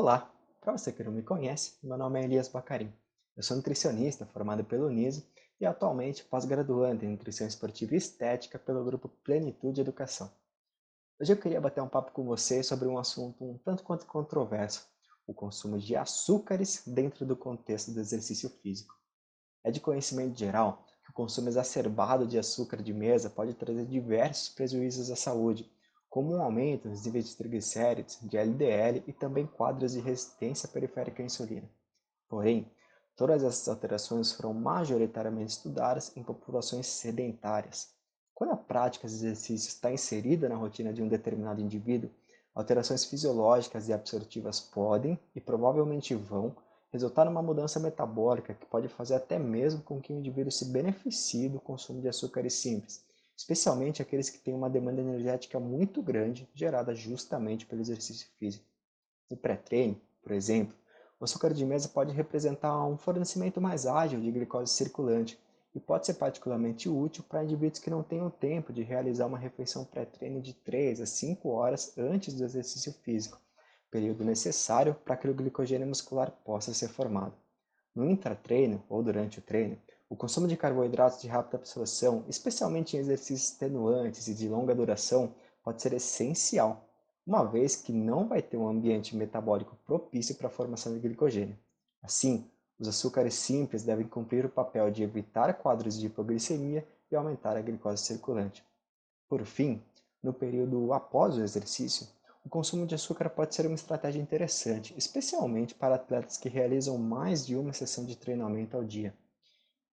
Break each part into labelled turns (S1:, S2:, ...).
S1: Olá! Para você que não me conhece, meu nome é Elias Bacarim. Eu sou nutricionista formado pelo Uniso e atualmente pós-graduando em Nutrição Esportiva e Estética pelo grupo Plenitude Educação. Hoje eu queria bater um papo com você sobre um assunto um tanto quanto controverso, o consumo de açúcares dentro do contexto do exercício físico. É de conhecimento geral que o consumo exacerbado de açúcar de mesa pode trazer diversos prejuízos à saúde, como um aumento nos níveis de triglicéridos, de LDL e também quadros de resistência periférica à insulina. Porém, todas essas alterações foram majoritariamente estudadas em populações sedentárias. Quando a prática de exercício está inserida na rotina de um determinado indivíduo, alterações fisiológicas e absortivas podem e provavelmente vão resultar numa mudança metabólica que pode fazer até mesmo com que o indivíduo se beneficie do consumo de açúcares simples, especialmente aqueles que têm uma demanda energética muito grande gerada justamente pelo exercício físico. No pré-treino, por exemplo, o açúcar de mesa pode representar um fornecimento mais ágil de glicose circulante e pode ser particularmente útil para indivíduos que não tenham tempo de realizar uma refeição pré-treino de 3 a 5 horas antes do exercício físico, período necessário para que o glicogênio muscular possa ser formado. No intratreino ou durante o treino, o consumo de carboidratos de rápida absorção, especialmente em exercícios extenuantes e de longa duração, pode ser essencial, uma vez que não vai ter um ambiente metabólico propício para a formação de glicogênio. Assim, os açúcares simples devem cumprir o papel de evitar quadros de hipoglicemia e aumentar a glicose circulante. Por fim, no período após o exercício, o consumo de açúcar pode ser uma estratégia interessante, especialmente para atletas que realizam mais de uma sessão de treinamento ao dia.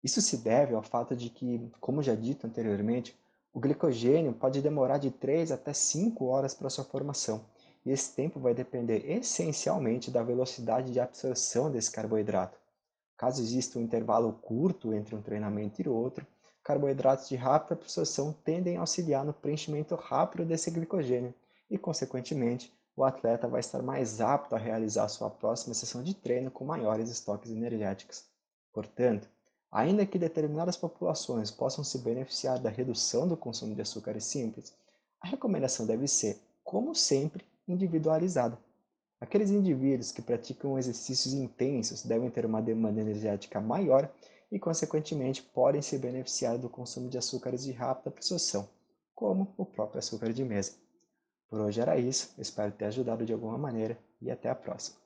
S1: Isso se deve ao fato de que, como já dito anteriormente, o glicogênio pode demorar de 3 até 5 horas para sua formação, e esse tempo vai depender essencialmente da velocidade de absorção desse carboidrato. Caso exista um intervalo curto entre um treinamento e outro, carboidratos de rápida absorção tendem a auxiliar no preenchimento rápido desse glicogênio, e, consequentemente, o atleta vai estar mais apto a realizar sua próxima sessão de treino com maiores estoques energéticos. Portanto, ainda que determinadas populações possam se beneficiar da redução do consumo de açúcares simples, a recomendação deve ser, como sempre, individualizada. Aqueles indivíduos que praticam exercícios intensos devem ter uma demanda energética maior e, consequentemente, podem se beneficiar do consumo de açúcares de rápida absorção, como o próprio açúcar de mesa. Por hoje era isso, espero ter ajudado de alguma maneira e até a próxima.